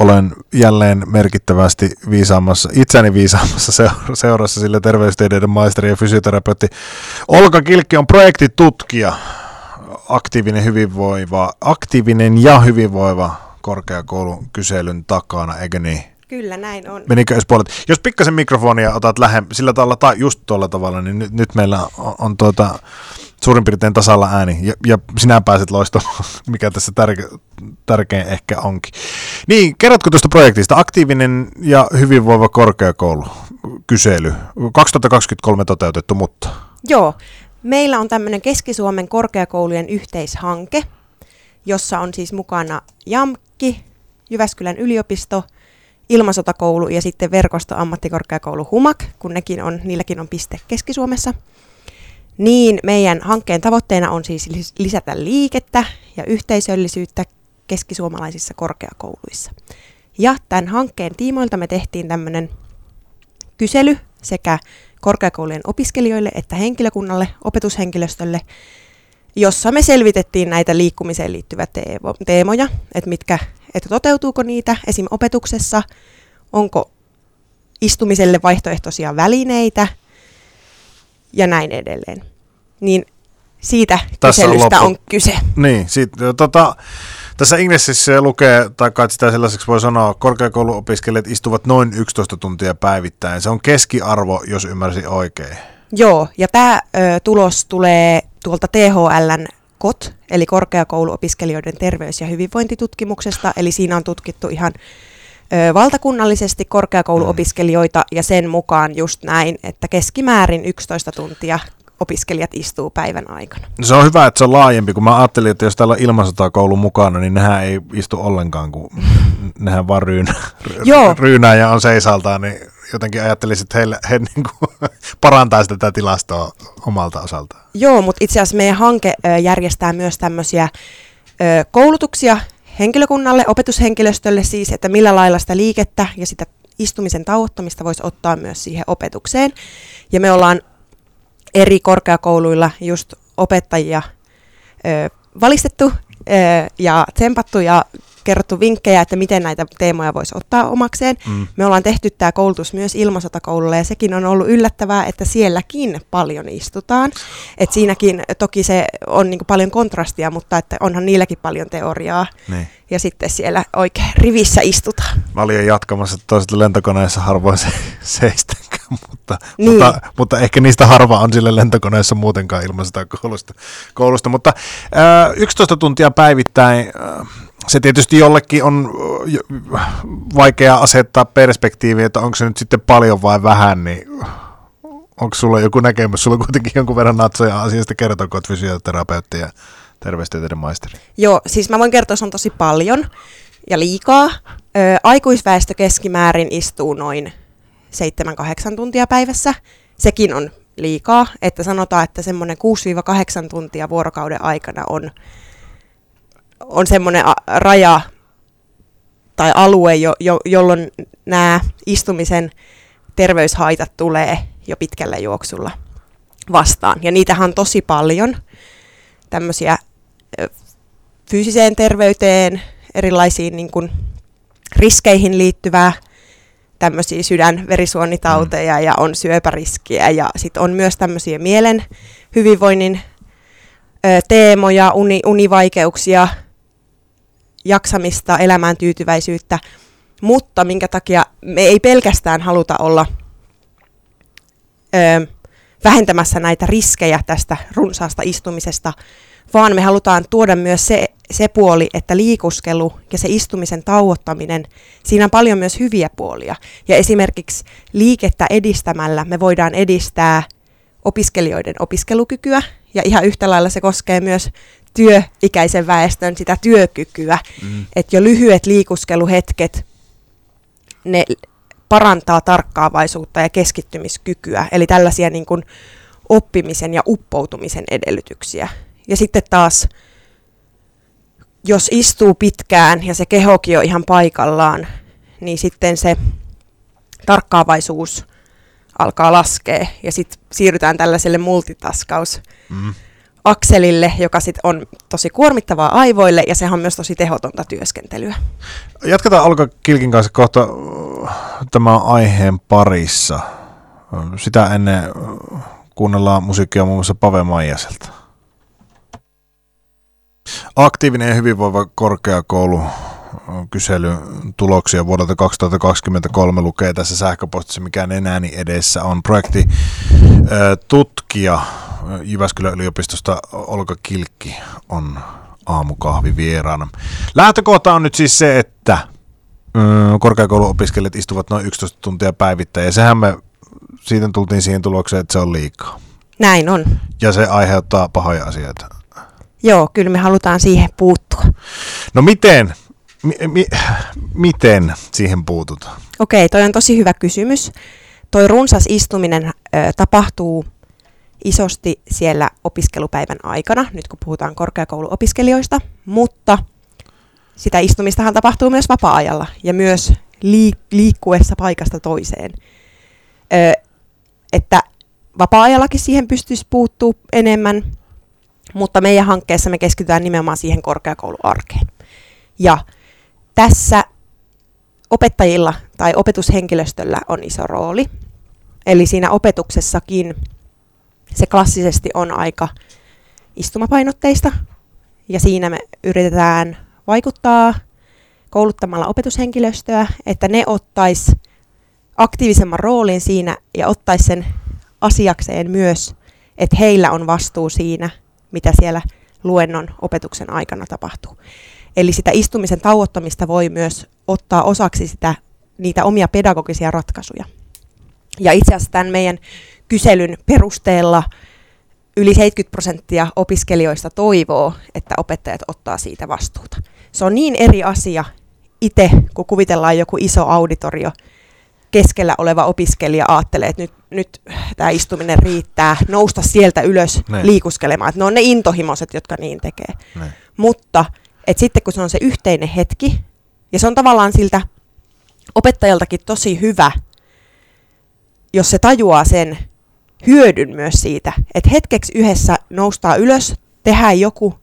olen jälleen merkittävästi viisaamassa, itseni viisaamassa seurassa, sillä terveystieteiden maisteri ja fysioterapeutti Olka Kilkki on projektitutkija, aktiivinen, hyvinvoiva, aktiivinen ja hyvinvoiva korkeakoulun kyselyn takana, eikö niin? Kyllä, näin on. Menikö edes puolet? Jos pikkasen mikrofonia otat lähemmin, sillä tavalla, tai just tuolla tavalla, niin nyt, nyt meillä on, on tuota, suurin piirtein tasalla ääni, ja, ja sinä pääset loistamaan, mikä tässä tärke, tärkein ehkä onkin. Niin, kerrotko tuosta projektista? Aktiivinen ja hyvinvoiva korkeakoulu, kysely, 2023 toteutettu, mutta... Joo, meillä on tämmöinen Keski-Suomen korkeakoulujen yhteishanke, jossa on siis mukana JAMKki, Jyväskylän yliopisto, Ilmasotakoulu ja sitten verkosto ammattikorkeakoulu HUMAK, kun nekin on, niilläkin on piste Keski-Suomessa – niin meidän hankkeen tavoitteena on siis lisätä liikettä ja yhteisöllisyyttä keskisuomalaisissa korkeakouluissa. Ja tämän hankkeen tiimoilta me tehtiin tämmöinen kysely sekä korkeakoulujen opiskelijoille että henkilökunnalle, opetushenkilöstölle, jossa me selvitettiin näitä liikkumiseen liittyviä teemoja, että, mitkä, että toteutuuko niitä esim. opetuksessa, onko istumiselle vaihtoehtoisia välineitä – ja näin edelleen. Niin siitä tässä kyselystä on, on kyse. Niin, siitä, tota, tässä Ingressissä lukee, tai kai sitä sellaiseksi voi sanoa, korkeakouluopiskelijat istuvat noin 11 tuntia päivittäin. Se on keskiarvo, jos ymmärsin oikein. Joo, ja tämä tulos tulee tuolta THLn KOT, eli korkeakouluopiskelijoiden terveys- ja hyvinvointitutkimuksesta, eli siinä on tutkittu ihan valtakunnallisesti korkeakouluopiskelijoita ja sen mukaan just näin, että keskimäärin 11 tuntia opiskelijat istuu päivän aikana. No se on hyvä, että se on laajempi, kun mä ajattelin, että jos täällä on ilmasotakoulu mukana, niin nehän ei istu ollenkaan, kun nehän vaan ryynä, Joo. ryynää ja on seisaltaan, niin jotenkin ajattelisin, että heille, he niin kuin parantaa tätä tilastoa omalta osaltaan. Joo, mutta itse asiassa meidän hanke järjestää myös tämmöisiä koulutuksia, henkilökunnalle, opetushenkilöstölle siis, että millä lailla sitä liikettä ja sitä istumisen tauottamista voisi ottaa myös siihen opetukseen. Ja me ollaan eri korkeakouluilla just opettajia ö, valistettu ö, ja tsempattu ja kerrottu vinkkejä, että miten näitä teemoja voisi ottaa omakseen. Mm. Me ollaan tehty tämä koulutus myös ilmasotakoululle ja sekin on ollut yllättävää, että sielläkin paljon istutaan. Et siinäkin toki se on niinku paljon kontrastia, mutta että onhan niilläkin paljon teoriaa. Niin. Ja sitten siellä oikein rivissä istutaan. Mä olin jatkamassa, että toiset lentokoneessa harvoin se, seistäkään, mutta, niin. mutta, mutta, ehkä niistä harva on sille lentokoneessa muutenkaan ilmaisesta koulusta. koulusta. Mutta äh, 11 tuntia päivittäin, äh, se tietysti jollekin on vaikea asettaa perspektiiviä, että onko se nyt sitten paljon vai vähän, niin onko sulla joku näkemys? Sulla on kuitenkin jonkun verran natsoja asiasta kertoa, kun fysioterapeutti ja terveystieteiden maisteri. Joo, siis mä voin kertoa, että se on tosi paljon ja liikaa. Ö, aikuisväestö keskimäärin istuu noin 7-8 tuntia päivässä. Sekin on liikaa, että sanotaan, että semmoinen 6-8 tuntia vuorokauden aikana on on semmoinen raja tai alue, jo, jo, jolloin nämä istumisen terveyshaitat tulee jo pitkällä juoksulla vastaan. Ja niitähän on tosi paljon, tämmöisiä fyysiseen terveyteen, erilaisiin niin kuin, riskeihin liittyvää, tämmöisiä sydän-verisuonitauteja mm. ja on syöpäriskiä ja sitten on myös tämmöisiä mielen hyvinvoinnin ö, teemoja, uni, univaikeuksia, jaksamista, elämään tyytyväisyyttä, mutta minkä takia me ei pelkästään haluta olla ö, vähentämässä näitä riskejä tästä runsaasta istumisesta, vaan me halutaan tuoda myös se, se puoli, että liikuskelu ja se istumisen tauottaminen, siinä on paljon myös hyviä puolia. Ja esimerkiksi liikettä edistämällä me voidaan edistää opiskelijoiden opiskelukykyä, ja ihan yhtä lailla se koskee myös työikäisen väestön sitä työkykyä. Mm. Että jo lyhyet liikuskeluhetket, ne parantaa tarkkaavaisuutta ja keskittymiskykyä, eli tällaisia niin kuin oppimisen ja uppoutumisen edellytyksiä. Ja sitten taas, jos istuu pitkään ja se kehokin on ihan paikallaan, niin sitten se tarkkaavaisuus alkaa laskea ja sitten siirrytään tällaiselle multitaskaus mm akselille, joka sit on tosi kuormittavaa aivoille ja sehän on myös tosi tehotonta työskentelyä. Jatketaan Olka Kilkin kanssa kohta tämän aiheen parissa. Sitä ennen kuunnellaan musiikkia muun muassa Pave Maijaselta. Aktiivinen ja hyvinvoiva korkeakoulu kyselyn tuloksia vuodelta 2023 lukee tässä sähköpostissa, mikä nenäni edessä on projekti tutkija Jyväskylän yliopistosta Olka Kilkki on aamukahvi vieraana. Lähtökohta on nyt siis se, että korkeakouluopiskelijat istuvat noin 11 tuntia päivittäin ja sehän me siitä tultiin siihen tulokseen, että se on liikaa. Näin on. Ja se aiheuttaa pahoja asioita. Joo, kyllä me halutaan siihen puuttua. No miten? Mi- mi- miten siihen puututaan? Okei, toi on tosi hyvä kysymys. Toi runsas istuminen ö, tapahtuu isosti siellä opiskelupäivän aikana, nyt kun puhutaan korkeakouluopiskelijoista, mutta sitä istumistahan tapahtuu myös vapaa-ajalla ja myös liik- liikkuessa paikasta toiseen. Ö, että vapaa-ajallakin siihen pystyisi puuttuu enemmän, mutta meidän hankkeessa me keskitytään nimenomaan siihen korkeakouluarkeen. Ja tässä opettajilla tai opetushenkilöstöllä on iso rooli. Eli siinä opetuksessakin se klassisesti on aika istumapainotteista, ja siinä me yritetään vaikuttaa kouluttamalla opetushenkilöstöä, että ne ottais aktiivisemman roolin siinä ja ottais sen asiakseen myös, että heillä on vastuu siinä, mitä siellä luennon opetuksen aikana tapahtuu. Eli sitä istumisen tauottamista voi myös ottaa osaksi sitä, niitä omia pedagogisia ratkaisuja. Ja itse asiassa tämän meidän kyselyn perusteella yli 70 prosenttia opiskelijoista toivoo, että opettajat ottaa siitä vastuuta. Se on niin eri asia itse, kun kuvitellaan joku iso auditorio, keskellä oleva opiskelija ajattelee, että nyt, nyt tämä istuminen riittää, nousta sieltä ylös ne. liikuskelemaan. Että ne on ne intohimoiset, jotka niin tekee. Ne. Mutta että sitten kun se on se yhteinen hetki, ja se on tavallaan siltä opettajaltakin tosi hyvä, jos se tajuaa sen hyödyn myös siitä, että hetkeksi yhdessä noustaa ylös, tehdään joku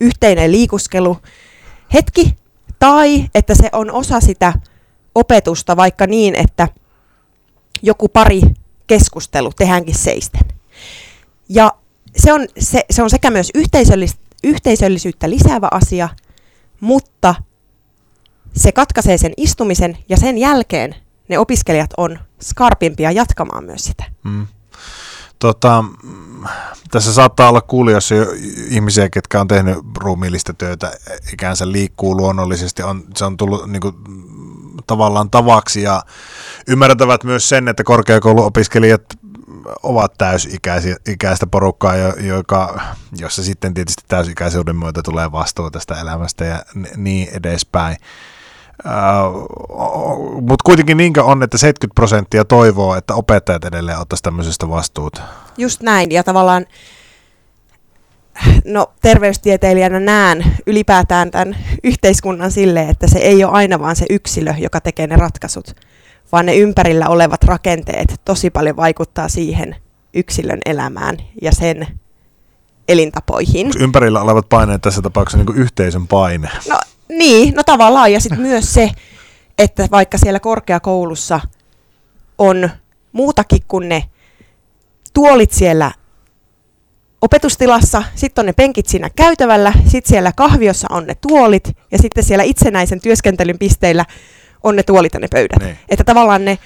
yhteinen liikuskelu hetki, tai että se on osa sitä opetusta vaikka niin, että joku pari keskustelu tehdäänkin seisten. Ja se on, se, se on sekä myös yhteisöllis, yhteisöllisyyttä lisäävä asia, mutta se katkaisee sen istumisen ja sen jälkeen ne opiskelijat on skarpimpia jatkamaan myös sitä. Mm. Tota, tässä saattaa olla kuulijoissa jo ihmisiä, ketkä on tehnyt ruumiillista työtä, ikänsä liikkuu luonnollisesti, on, se on tullut niin kuin, tavallaan tavaksi ja ymmärtävät myös sen, että korkeakouluopiskelijat ovat täysikäistä porukkaa, joka, jossa sitten tietysti täysikäisyyden myötä tulee vastuu tästä elämästä ja niin edespäin. Uh, Mutta kuitenkin niinkö on, että 70 prosenttia toivoo, että opettajat edelleen ottaisi tämmöisestä vastuuta. Just näin, ja tavallaan no, terveystieteilijänä näen ylipäätään tämän yhteiskunnan sille, että se ei ole aina vaan se yksilö, joka tekee ne ratkaisut, vaan ne ympärillä olevat rakenteet tosi paljon vaikuttaa siihen yksilön elämään ja sen elintapoihin. Onko ympärillä olevat paineet tässä tapauksessa niin yhteisön paine? No niin, no tavallaan. Ja sitten myös se, että vaikka siellä korkeakoulussa on muutakin kuin ne tuolit siellä opetustilassa, sitten on ne penkit siinä käytävällä, sitten siellä kahviossa on ne tuolit ja sitten siellä itsenäisen työskentelyn pisteillä on ne tuolit ja ne pöydät. Ne. Niin. Että tavallaan ne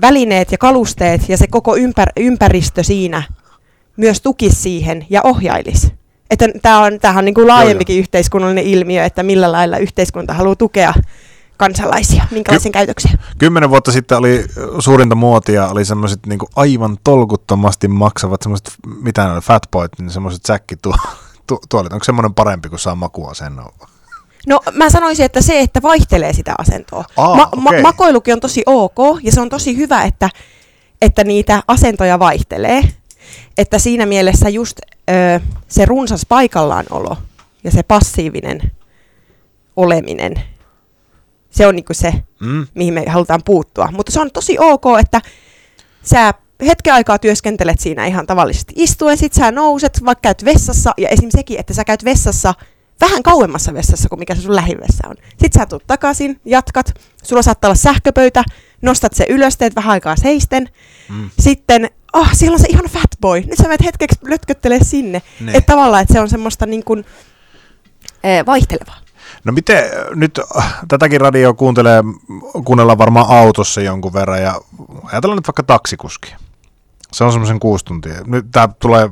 välineet ja kalusteet ja se koko ympär, ympäristö siinä myös tukisi siihen ja ohjailisi. Että tämä on, tämähän on niin kuin laajempikin joo, joo. yhteiskunnallinen ilmiö, että millä lailla yhteiskunta haluaa tukea kansalaisia, minkälaisen Ky- käytöksiä. Kymmenen vuotta sitten oli suurinta muotia, oli semmoiset niin aivan tolkuttomasti maksavat semmoiset, mitä ne oli, fatboyt, niin semmoiset säkkituolit. Onko semmoinen parempi, kun saa makua sen? No mä sanoisin, että se, että vaihtelee sitä asentoa. Aa, ma- okay. ma- makoilukin on tosi ok, ja se on tosi hyvä, että, että niitä asentoja vaihtelee. Että siinä mielessä just ö, se runsas paikallaanolo ja se passiivinen oleminen, se on niinku se, mm. mihin me halutaan puuttua. Mutta se on tosi ok, että sä hetken aikaa työskentelet siinä ihan tavallisesti istuen, sit sä nouset, vaikka käyt vessassa, ja esim. sekin, että sä käyt vessassa vähän kauemmassa vessassa kuin mikä se sun lähivessä on. Sitten sä tulet takaisin, jatkat, sulla saattaa olla sähköpöytä, nostat se ylös, teet vähän aikaa seisten, mm. sitten, oh, siellä on se ihan fat boy, nyt sä menet hetkeksi lötköttelee sinne. Ne. Että tavallaan, että se on semmoista niin kuin, eh, vaihtelevaa. No miten, nyt äh, tätäkin radio kuuntelee, kuunnellaan varmaan autossa jonkun verran ja ajatellaan nyt vaikka taksikuski. Se on semmoisen kuusi tuntia. Nyt tämä tulee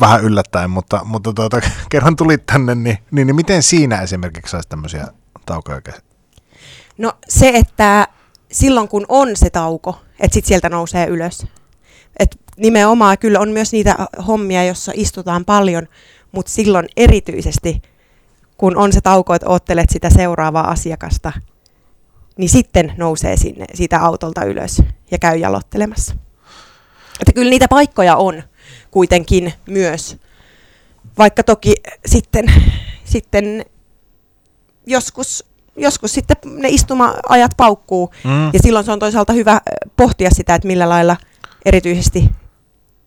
vähän yllättäen, mutta, mutta tuota, kerran tulit tänne, niin, niin, niin miten siinä esimerkiksi saisi tämmöisiä taukoja No se, että silloin kun on se tauko, että sitten sieltä nousee ylös. Et nimenomaan kyllä on myös niitä hommia, jossa istutaan paljon, mutta silloin erityisesti, kun on se tauko, että oottelet sitä seuraavaa asiakasta, niin sitten nousee sinne siitä autolta ylös ja käy jalottelemassa. Että kyllä niitä paikkoja on kuitenkin myös, vaikka toki sitten, sitten joskus, joskus sitten ne istuma-ajat paukkuu, mm. ja silloin se on toisaalta hyvä pohtia sitä, että millä lailla erityisesti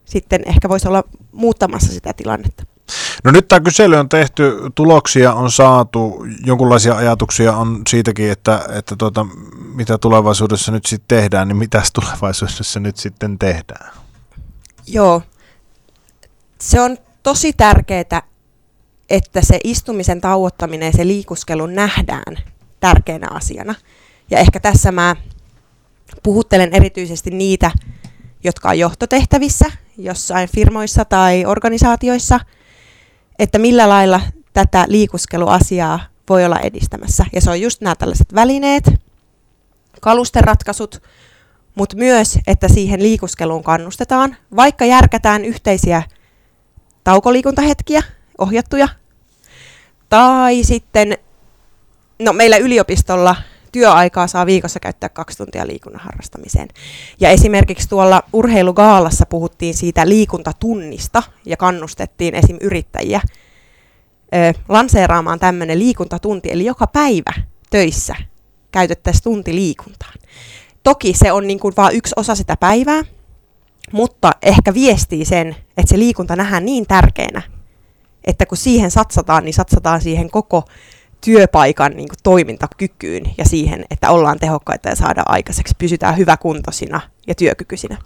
sitten ehkä voisi olla muuttamassa sitä tilannetta. No nyt tämä kysely on tehty, tuloksia on saatu, jonkinlaisia ajatuksia on siitäkin, että, että tuota, mitä tulevaisuudessa nyt sitten tehdään, niin mitä tulevaisuudessa nyt sitten tehdään? Joo, se on tosi tärkeää, että se istumisen tauottaminen ja se liikuskelu nähdään tärkeänä asiana. Ja ehkä tässä mä puhuttelen erityisesti niitä, jotka on johtotehtävissä jossain firmoissa tai organisaatioissa, että millä lailla tätä liikuskeluasiaa voi olla edistämässä. Ja se on just nämä tällaiset välineet, kalusteratkaisut, mutta myös, että siihen liikuskeluun kannustetaan, vaikka järkätään yhteisiä taukoliikuntahetkiä, ohjattuja. Tai sitten, no meillä yliopistolla työaikaa saa viikossa käyttää kaksi tuntia liikunnan harrastamiseen. Ja esimerkiksi tuolla urheilugaalassa puhuttiin siitä liikuntatunnista ja kannustettiin esim. yrittäjiä ö, lanseeraamaan tämmöinen liikuntatunti, eli joka päivä töissä käytettäisiin tunti liikuntaan. Toki se on niin kuin vain yksi osa sitä päivää, mutta ehkä viestii sen, että se liikunta nähdään niin tärkeänä, että kun siihen satsataan, niin satsataan siihen koko työpaikan niin kuin, toimintakykyyn ja siihen, että ollaan tehokkaita ja saadaan aikaiseksi, pysytään hyväkuntoisina ja työkykyisinä.